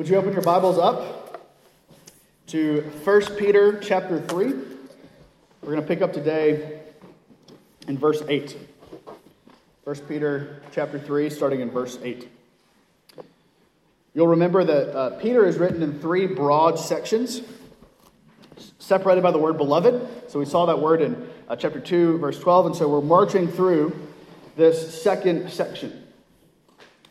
Would you open your Bibles up to 1 Peter chapter 3? We're going to pick up today in verse 8. 1 Peter chapter 3, starting in verse 8. You'll remember that uh, Peter is written in three broad sections, separated by the word beloved. So we saw that word in uh, chapter 2, verse 12, and so we're marching through this second section.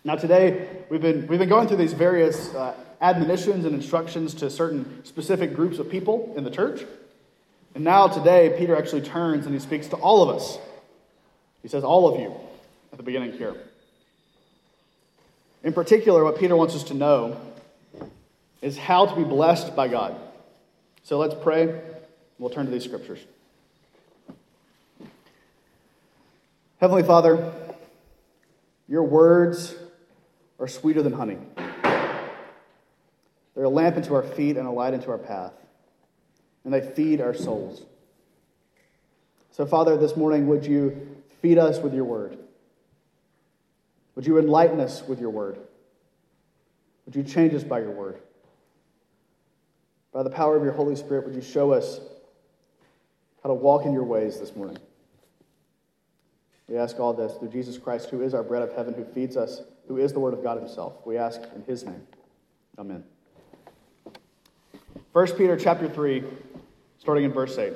Now, today, we've been, we've been going through these various uh, admonitions and instructions to certain specific groups of people in the church. And now, today, Peter actually turns and he speaks to all of us. He says, All of you, at the beginning here. In particular, what Peter wants us to know is how to be blessed by God. So let's pray. We'll turn to these scriptures. Heavenly Father, your words are sweeter than honey. They're a lamp unto our feet and a light unto our path, and they feed our souls. So, Father, this morning, would you feed us with your word? Would you enlighten us with your word? Would you change us by your word? By the power of your Holy Spirit, would you show us how to walk in your ways this morning? We ask all this through Jesus Christ, who is our bread of heaven, who feeds us, who is the Word of God Himself. We ask in His name. Amen. 1 Peter chapter 3, starting in verse 8.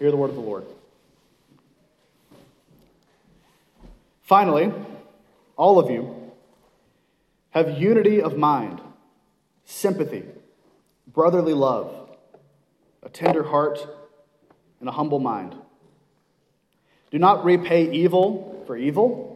Hear the word of the Lord. Finally, all of you have unity of mind, sympathy, brotherly love, a tender heart, and a humble mind. Do not repay evil for evil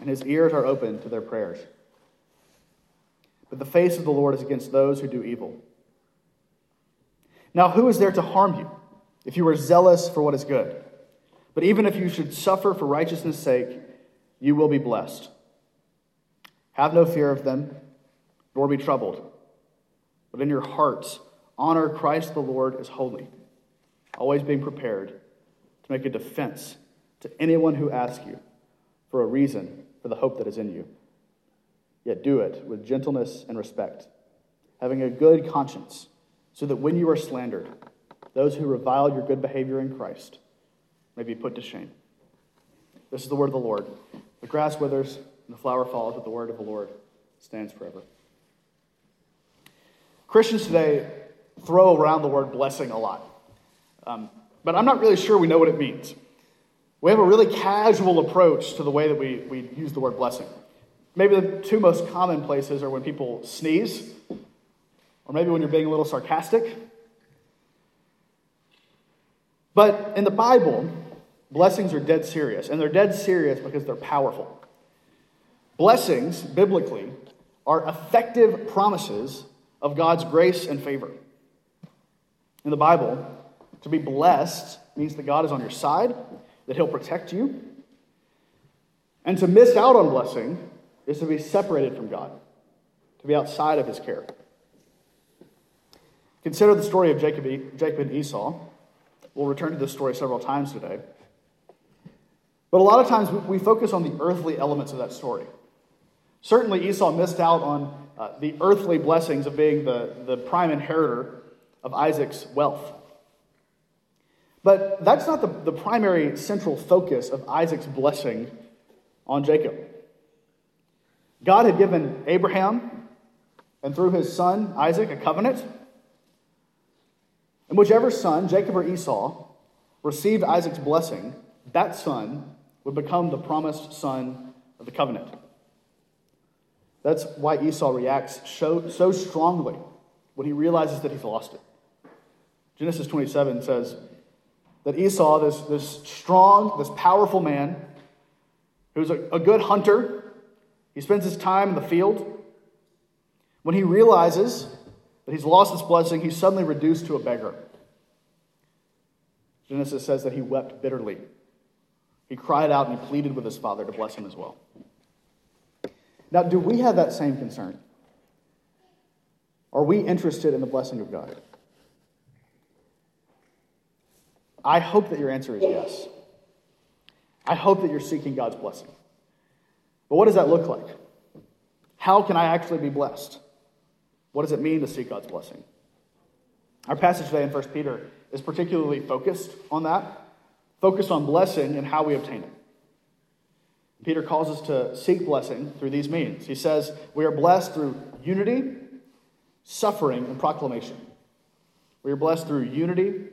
and his ears are open to their prayers. But the face of the Lord is against those who do evil. Now, who is there to harm you if you are zealous for what is good? But even if you should suffer for righteousness' sake, you will be blessed. Have no fear of them, nor be troubled. But in your hearts, honor Christ the Lord as holy, always being prepared to make a defense to anyone who asks you for a reason for the hope that is in you. Yet do it with gentleness and respect, having a good conscience, so that when you are slandered, those who revile your good behavior in Christ may be put to shame. This is the word of the Lord. The grass withers and the flower falls, but the word of the Lord stands forever. Christians today throw around the word blessing a lot. Um, but I'm not really sure we know what it means. We have a really casual approach to the way that we, we use the word blessing. Maybe the two most common places are when people sneeze, or maybe when you're being a little sarcastic. But in the Bible, blessings are dead serious, and they're dead serious because they're powerful. Blessings, biblically, are effective promises of God's grace and favor. In the Bible, to be blessed means that God is on your side, that He'll protect you. And to miss out on blessing is to be separated from God, to be outside of His care. Consider the story of Jacob, Jacob and Esau. We'll return to this story several times today. But a lot of times we focus on the earthly elements of that story. Certainly, Esau missed out on uh, the earthly blessings of being the, the prime inheritor of Isaac's wealth. But that's not the, the primary central focus of Isaac's blessing on Jacob. God had given Abraham and through his son Isaac a covenant. And whichever son, Jacob or Esau, received Isaac's blessing, that son would become the promised son of the covenant. That's why Esau reacts so, so strongly when he realizes that he's lost it. Genesis 27 says, that Esau, this, this strong, this powerful man, who's a, a good hunter, he spends his time in the field. When he realizes that he's lost this blessing, he's suddenly reduced to a beggar. Genesis says that he wept bitterly. He cried out and he pleaded with his father to bless him as well. Now, do we have that same concern? Are we interested in the blessing of God? I hope that your answer is yes. I hope that you're seeking God's blessing. But what does that look like? How can I actually be blessed? What does it mean to seek God's blessing? Our passage today in 1 Peter is particularly focused on that, focused on blessing and how we obtain it. Peter calls us to seek blessing through these means. He says, We are blessed through unity, suffering, and proclamation. We are blessed through unity,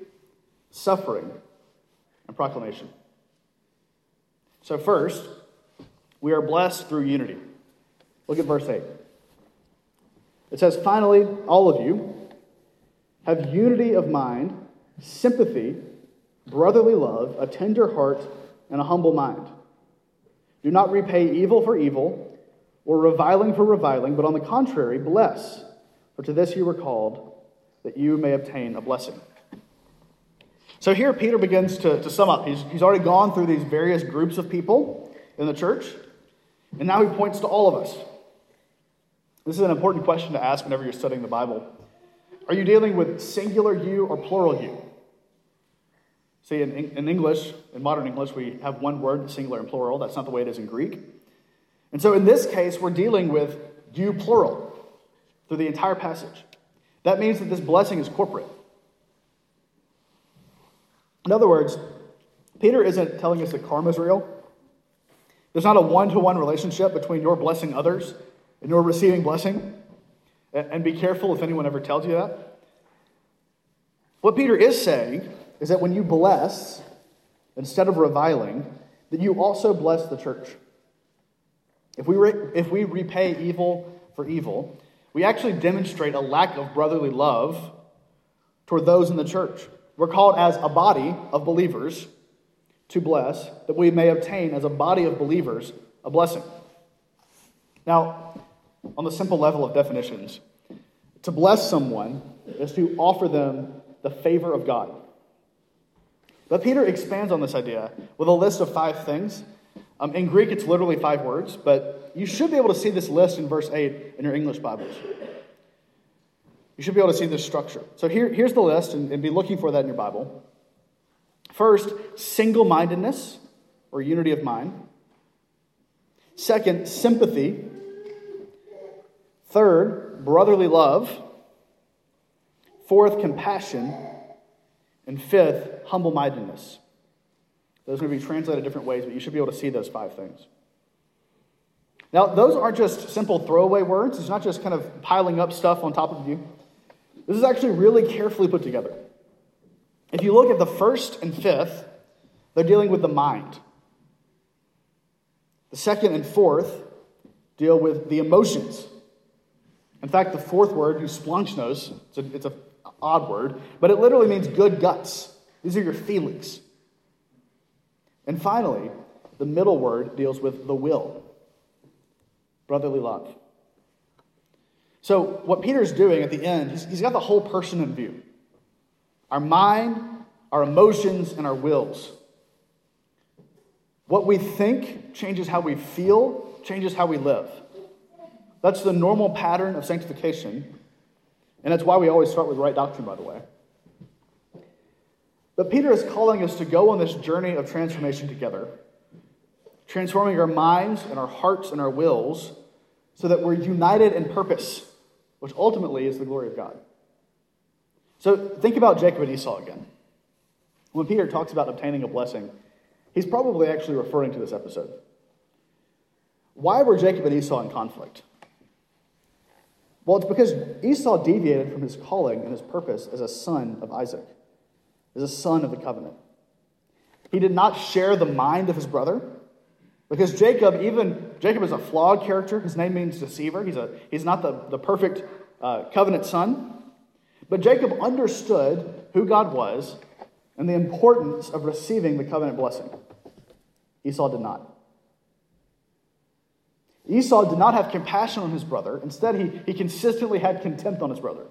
suffering, and proclamation. So, first, we are blessed through unity. Look at verse 8. It says, Finally, all of you have unity of mind, sympathy, brotherly love, a tender heart, and a humble mind. Do not repay evil for evil or reviling for reviling, but on the contrary, bless. For to this you were called, that you may obtain a blessing. So here Peter begins to, to sum up. He's, he's already gone through these various groups of people in the church, and now he points to all of us. This is an important question to ask whenever you're studying the Bible. Are you dealing with singular you or plural you? See, in, in English, in modern English, we have one word, singular and plural. That's not the way it is in Greek. And so in this case, we're dealing with you plural through the entire passage. That means that this blessing is corporate. In other words, Peter isn't telling us that karma is real. There's not a one to one relationship between your blessing others and your receiving blessing. And be careful if anyone ever tells you that. What Peter is saying is that when you bless, instead of reviling, that you also bless the church. If we, re- if we repay evil for evil, we actually demonstrate a lack of brotherly love toward those in the church. We're called as a body of believers to bless, that we may obtain as a body of believers a blessing. Now, on the simple level of definitions, to bless someone is to offer them the favor of God. But Peter expands on this idea with a list of five things. Um, in Greek, it's literally five words, but you should be able to see this list in verse 8 in your English Bibles. You should be able to see this structure. So here, here's the list, and, and be looking for that in your Bible. First, single mindedness or unity of mind. Second, sympathy. Third, brotherly love. Fourth, compassion. And fifth, humble mindedness. Those are going to be translated different ways, but you should be able to see those five things. Now, those aren't just simple throwaway words. It's not just kind of piling up stuff on top of you. This is actually really carefully put together. If you look at the first and fifth, they're dealing with the mind. The second and fourth deal with the emotions. In fact, the fourth word, eusplanchnos, it's an it's a odd word, but it literally means good guts. These are your feelings. And finally, the middle word deals with the will, brotherly love. So, what Peter's doing at the end, he's, he's got the whole person in view our mind, our emotions, and our wills. What we think changes how we feel, changes how we live. That's the normal pattern of sanctification. And that's why we always start with right doctrine, by the way. But Peter is calling us to go on this journey of transformation together, transforming our minds and our hearts and our wills so that we're united in purpose which ultimately is the glory of God. So think about Jacob and Esau again. When Peter talks about obtaining a blessing, he's probably actually referring to this episode. Why were Jacob and Esau in conflict? Well, it's because Esau deviated from his calling and his purpose as a son of Isaac, as a son of the covenant. He did not share the mind of his brother, because Jacob, even Jacob is a flawed character. His name means deceiver. He's, a, he's not the, the perfect uh, covenant son. But Jacob understood who God was and the importance of receiving the covenant blessing. Esau did not. Esau did not have compassion on his brother. Instead, he, he consistently had contempt on his brother.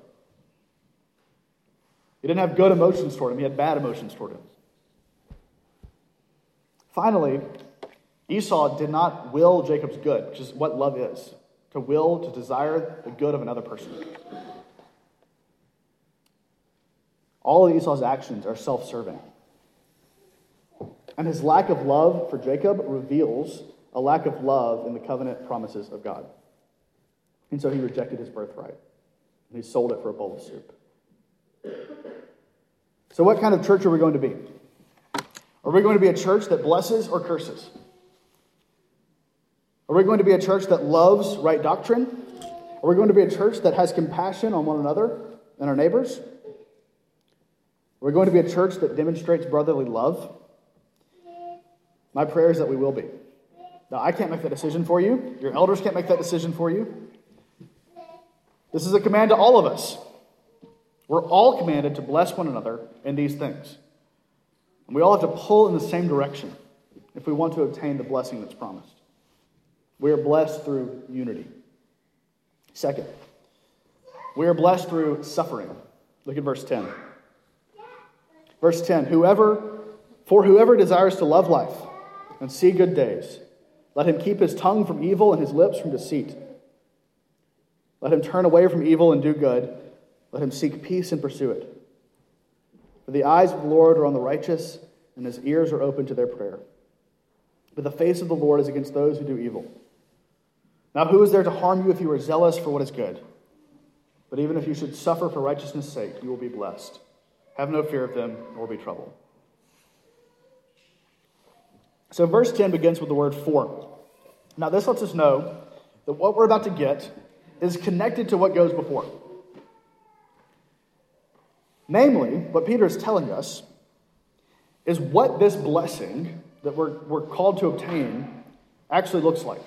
He didn't have good emotions toward him, he had bad emotions toward him. Finally, Esau did not will Jacob's good, which is what love is to will, to desire the good of another person. All of Esau's actions are self serving. And his lack of love for Jacob reveals a lack of love in the covenant promises of God. And so he rejected his birthright. And he sold it for a bowl of soup. So, what kind of church are we going to be? Are we going to be a church that blesses or curses? Are we going to be a church that loves right doctrine? Are we going to be a church that has compassion on one another and our neighbors? Are we going to be a church that demonstrates brotherly love? My prayer is that we will be. Now, I can't make that decision for you. Your elders can't make that decision for you. This is a command to all of us. We're all commanded to bless one another in these things. And we all have to pull in the same direction if we want to obtain the blessing that's promised. We are blessed through unity. Second, we are blessed through suffering. Look at verse 10. Verse 10 Whoever, for whoever desires to love life and see good days, let him keep his tongue from evil and his lips from deceit. Let him turn away from evil and do good. Let him seek peace and pursue it. For the eyes of the Lord are on the righteous, and his ears are open to their prayer. But the face of the Lord is against those who do evil. Now, who is there to harm you if you are zealous for what is good? But even if you should suffer for righteousness' sake, you will be blessed. Have no fear of them, nor be troubled. So, verse 10 begins with the word for. Now, this lets us know that what we're about to get is connected to what goes before. Namely, what Peter is telling us is what this blessing that we're, we're called to obtain actually looks like.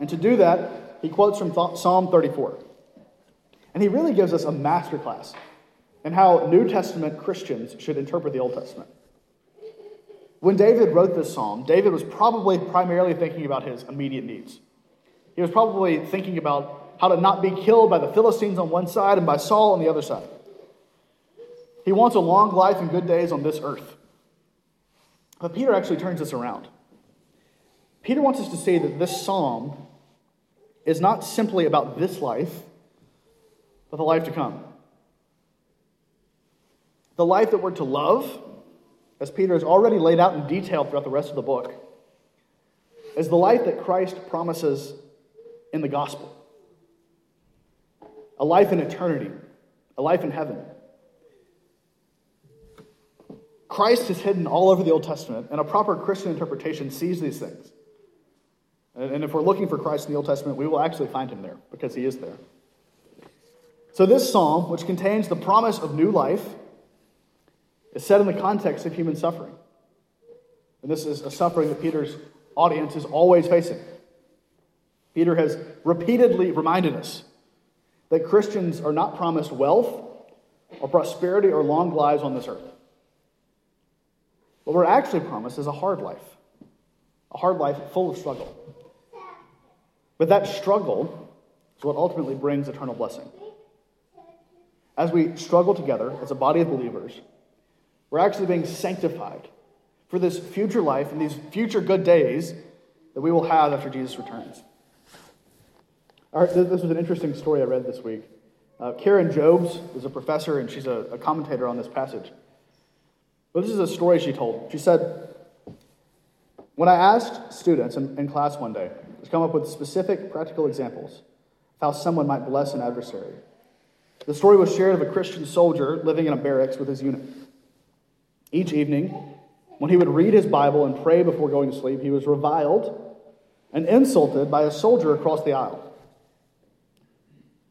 And to do that, he quotes from Psalm 34. And he really gives us a masterclass in how New Testament Christians should interpret the Old Testament. When David wrote this psalm, David was probably primarily thinking about his immediate needs. He was probably thinking about how to not be killed by the Philistines on one side and by Saul on the other side. He wants a long life and good days on this earth. But Peter actually turns this around. Peter wants us to say that this psalm is not simply about this life, but the life to come. The life that we're to love as Peter has already laid out in detail throughout the rest of the book, is the life that Christ promises in the gospel a life in eternity, a life in heaven. Christ is hidden all over the Old Testament, and a proper Christian interpretation sees these things. And if we're looking for Christ in the Old Testament, we will actually find him there because he is there. So, this psalm, which contains the promise of new life, is set in the context of human suffering. And this is a suffering that Peter's audience is always facing. Peter has repeatedly reminded us that Christians are not promised wealth or prosperity or long lives on this earth. What we're actually promised is a hard life, a hard life full of struggle. But that struggle is what ultimately brings eternal blessing. As we struggle together as a body of believers, we're actually being sanctified for this future life and these future good days that we will have after Jesus returns. this was an interesting story I read this week. Uh, Karen Jobes is a professor and she's a, a commentator on this passage. But this is a story she told. She said, When I asked students in, in class one day to come up with specific practical examples of how someone might bless an adversary, the story was shared of a Christian soldier living in a barracks with his unit. Each evening, when he would read his Bible and pray before going to sleep, he was reviled and insulted by a soldier across the aisle.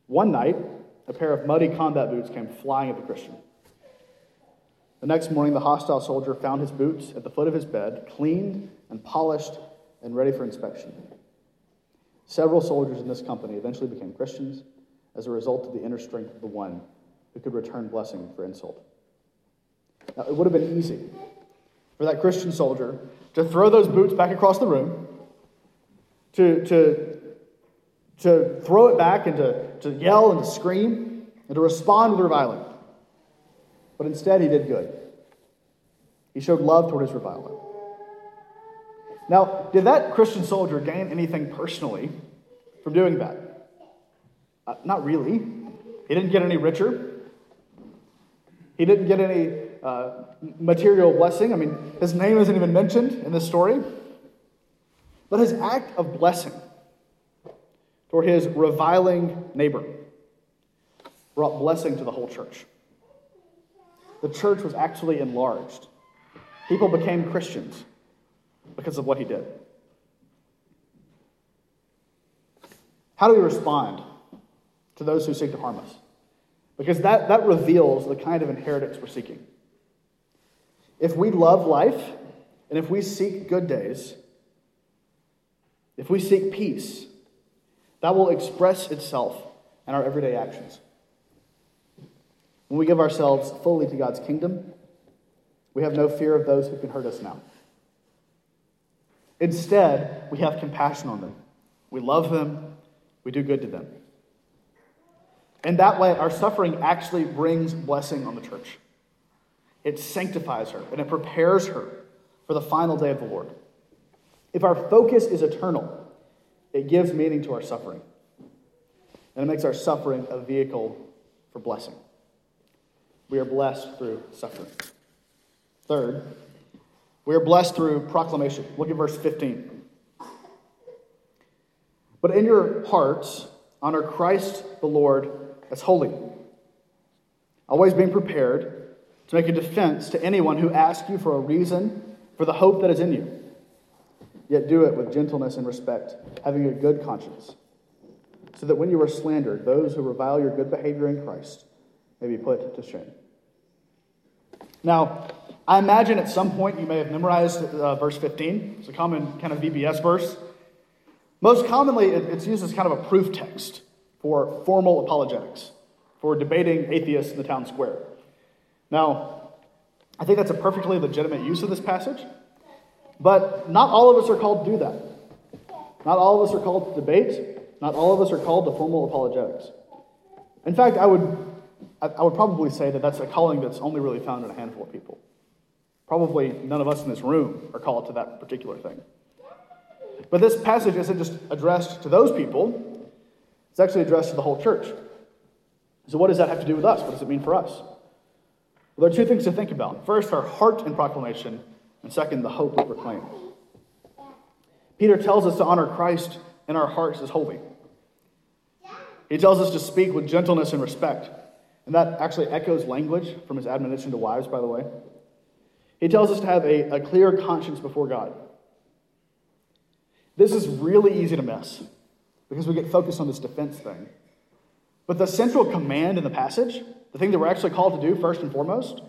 One night, a pair of muddy combat boots came flying at the Christian. The next morning, the hostile soldier found his boots at the foot of his bed, cleaned and polished and ready for inspection. Several soldiers in this company eventually became Christians as a result of the inner strength of the one who could return blessing for insult. Now, it would have been easy for that Christian soldier to throw those boots back across the room, to, to to throw it back and to, to yell and to scream and to respond with reviling. But instead, he did good. He showed love toward his reviler. Now, did that Christian soldier gain anything personally from doing that? Uh, not really. He didn't get any richer. He didn't get any uh, material blessing. I mean, his name isn't even mentioned in this story. But his act of blessing toward his reviling neighbor brought blessing to the whole church. The church was actually enlarged. People became Christians because of what he did. How do we respond to those who seek to harm us? Because that, that reveals the kind of inheritance we're seeking. If we love life, and if we seek good days, if we seek peace, that will express itself in our everyday actions. When we give ourselves fully to God's kingdom, we have no fear of those who can hurt us now. Instead, we have compassion on them. We love them. We do good to them. And that way, our suffering actually brings blessing on the church. It sanctifies her and it prepares her for the final day of the Lord. If our focus is eternal, it gives meaning to our suffering. And it makes our suffering a vehicle for blessing. We are blessed through suffering. Third, we are blessed through proclamation. Look at verse 15. But in your hearts, honor Christ the Lord as holy, always being prepared to make a defense to anyone who asks you for a reason for the hope that is in you. Yet do it with gentleness and respect, having a good conscience, so that when you are slandered, those who revile your good behavior in Christ may be put to shame. Now, I imagine at some point you may have memorized uh, verse 15. It's a common kind of VBS verse. Most commonly, it's used as kind of a proof text for formal apologetics, for debating atheists in the town square. Now, I think that's a perfectly legitimate use of this passage, but not all of us are called to do that. Not all of us are called to debate. Not all of us are called to formal apologetics. In fact, I would, I would probably say that that's a calling that's only really found in a handful of people. Probably none of us in this room are called to that particular thing. But this passage isn't just addressed to those people, it's actually addressed to the whole church. So, what does that have to do with us? What does it mean for us? Well, there are two things to think about. First, our heart in proclamation, and second, the hope we proclaim. Peter tells us to honor Christ in our hearts as holy. He tells us to speak with gentleness and respect. And that actually echoes language from his admonition to wives, by the way. He tells us to have a, a clear conscience before God. This is really easy to miss because we get focused on this defense thing. But the central command in the passage, the thing that we're actually called to do first and foremost,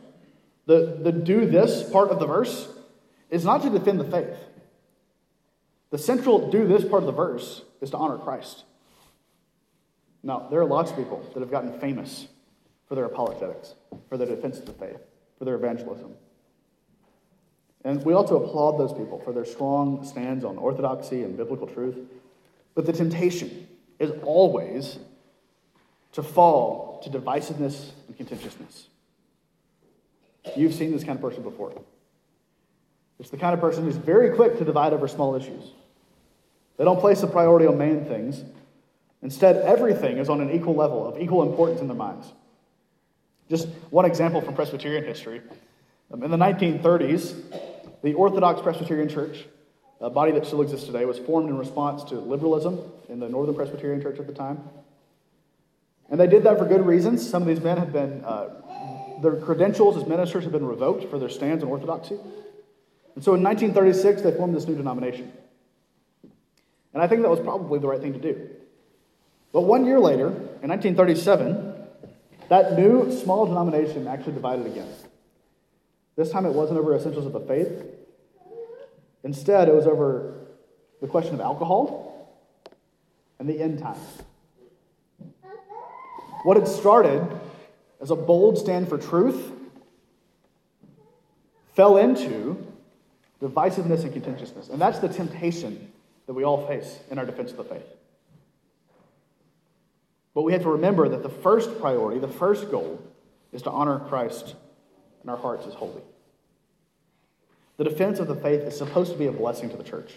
the, the do this part of the verse, is not to defend the faith. The central do this part of the verse is to honor Christ. Now, there are lots of people that have gotten famous for their apologetics, for their defense of the faith, for their evangelism. And we also applaud those people for their strong stands on orthodoxy and biblical truth. But the temptation is always to fall to divisiveness and contentiousness. You've seen this kind of person before. It's the kind of person who's very quick to divide over small issues. They don't place a priority on main things. Instead, everything is on an equal level of equal importance in their minds. Just one example from Presbyterian history. In the 1930s, the Orthodox Presbyterian Church, a body that still exists today, was formed in response to liberalism in the Northern Presbyterian Church at the time. And they did that for good reasons. Some of these men had been, uh, their credentials as ministers had been revoked for their stands on orthodoxy. And so in 1936, they formed this new denomination. And I think that was probably the right thing to do. But one year later, in 1937, that new small denomination actually divided again. This time it wasn't over essentials of the faith. Instead, it was over the question of alcohol and the end times. What had started as a bold stand for truth fell into divisiveness and contentiousness. And that's the temptation that we all face in our defense of the faith. But we have to remember that the first priority, the first goal, is to honor Christ in our hearts as holy. The defense of the faith is supposed to be a blessing to the church.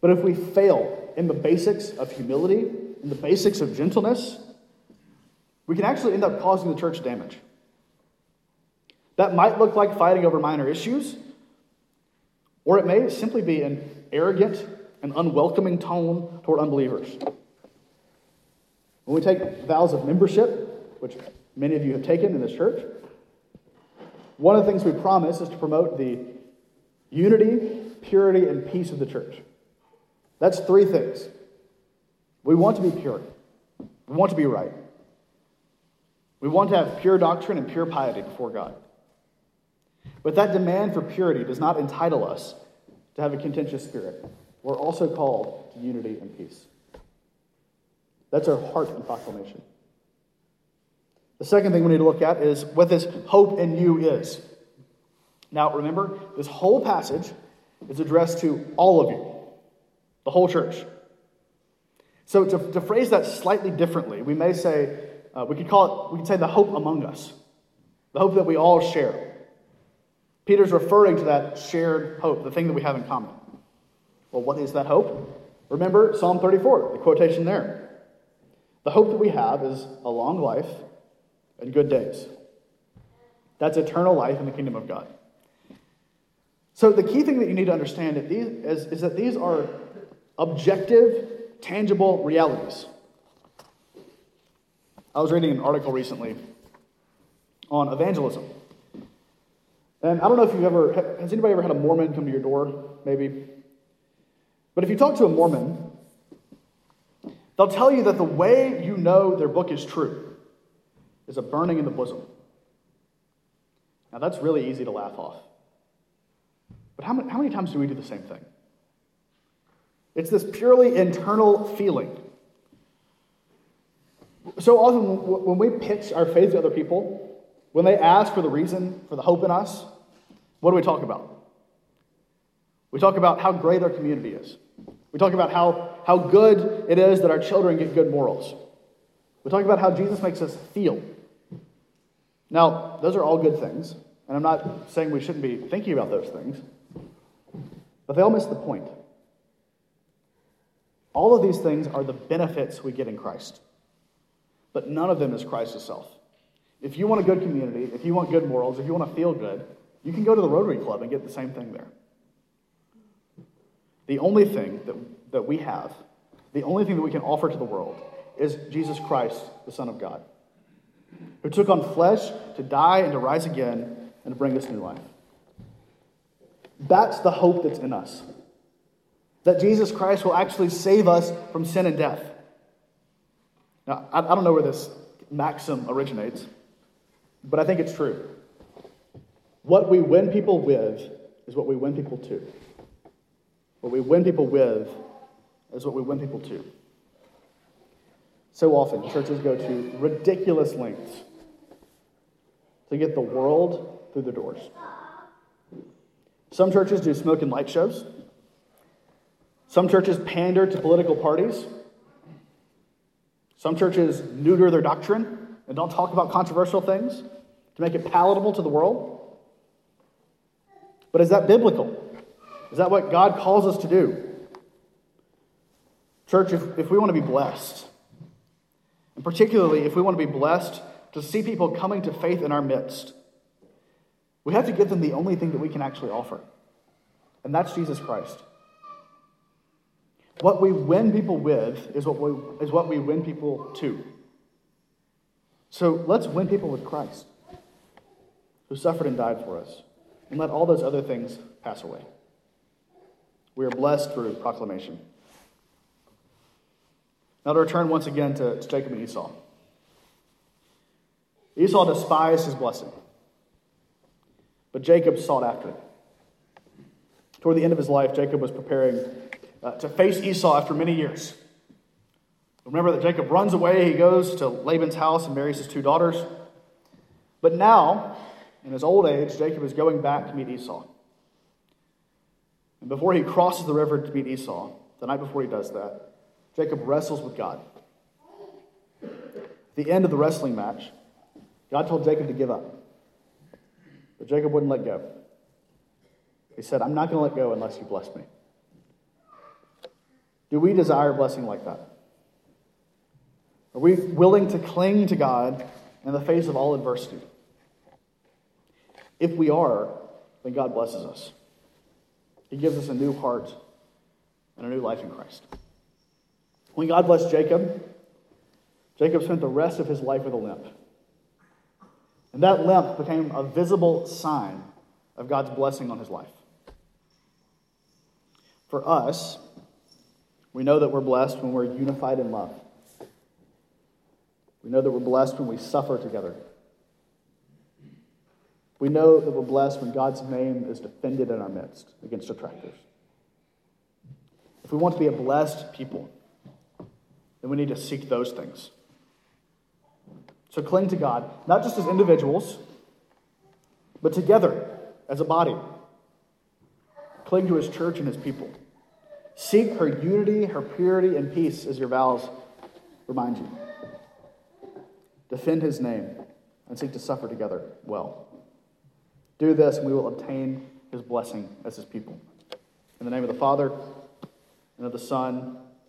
But if we fail in the basics of humility, in the basics of gentleness, we can actually end up causing the church damage. That might look like fighting over minor issues, or it may simply be an arrogant and unwelcoming tone toward unbelievers. When we take vows of membership, which many of you have taken in this church, one of the things we promise is to promote the unity, purity, and peace of the church. That's three things. We want to be pure, we want to be right, we want to have pure doctrine and pure piety before God. But that demand for purity does not entitle us to have a contentious spirit. We're also called to unity and peace. That's our heart and proclamation. The second thing we need to look at is what this hope in you is. Now, remember, this whole passage is addressed to all of you, the whole church. So, to, to phrase that slightly differently, we may say, uh, we could call it, we could say the hope among us, the hope that we all share. Peter's referring to that shared hope, the thing that we have in common. Well, what is that hope? Remember Psalm 34, the quotation there. The hope that we have is a long life and good days. That's eternal life in the kingdom of God. So, the key thing that you need to understand is, is that these are objective, tangible realities. I was reading an article recently on evangelism. And I don't know if you've ever, has anybody ever had a Mormon come to your door, maybe? But if you talk to a Mormon, they'll tell you that the way you know their book is true is a burning in the bosom. Now, that's really easy to laugh off. But how many, how many times do we do the same thing? It's this purely internal feeling. So often, when we pitch our faith to other people, when they ask for the reason for the hope in us, what do we talk about? We talk about how great our community is. We talk about how, how good it is that our children get good morals. We talk about how Jesus makes us feel. Now, those are all good things, and I'm not saying we shouldn't be thinking about those things, but they all miss the point. All of these things are the benefits we get in Christ, but none of them is Christ itself. If you want a good community, if you want good morals, if you want to feel good, you can go to the Rotary Club and get the same thing there. The only thing that, that we have, the only thing that we can offer to the world, is Jesus Christ, the Son of God, who took on flesh to die and to rise again and to bring us new life. That's the hope that's in us. That Jesus Christ will actually save us from sin and death. Now, I, don't know where this maxim originates, but I think it's true. What we win people with is what we win people to. What we win people with is what we win people to. So often, churches go to ridiculous lengths to get the world through the doors. Some churches do smoke and light shows. Some churches pander to political parties. Some churches neuter their doctrine and don't talk about controversial things to make it palatable to the world. But is that biblical? Is that what God calls us to do? Church, if, if we want to be blessed, and particularly if we want to be blessed to see people coming to faith in our midst, we have to give them the only thing that we can actually offer, and that's Jesus Christ. What we win people with is what we, is what we win people to. So let's win people with Christ, who suffered and died for us and let all those other things pass away. We are blessed through proclamation. Now to return once again to, to Jacob and Esau. Esau despised his blessing, but Jacob sought after it. Toward the end of his life, Jacob was preparing uh, to face Esau after many years. Remember that Jacob runs away, he goes to Laban's house and marries his two daughters. But now, in his old age, Jacob is going back to meet Esau. And before he crosses the river to meet Esau, the night before he does that, Jacob wrestles with God. At the end of the wrestling match, God told Jacob to give up. But Jacob wouldn't let go. He said, I'm not going to let go unless you bless me. Do we desire blessing like that? Are we willing to cling to God in the face of all adversity? If we are, then God blesses us. He gives us a new heart and a new life in Christ. When God blessed Jacob, Jacob spent the rest of his life with a limp. And that limp became a visible sign of God's blessing on his life. For us, we know that we're blessed when we're unified in love. We know that we're blessed when we suffer together. We know that we're blessed when God's name is defended in our midst against detractors. If we want to be a blessed people, then we need to seek those things. So cling to God, not just as individuals, but together as a body. Cling to his church and his people. Seek her unity, her purity, and peace as your vows remind you. Defend his name and seek to suffer together well. Do this, and we will obtain his blessing as his people. In the name of the Father, and of the Son,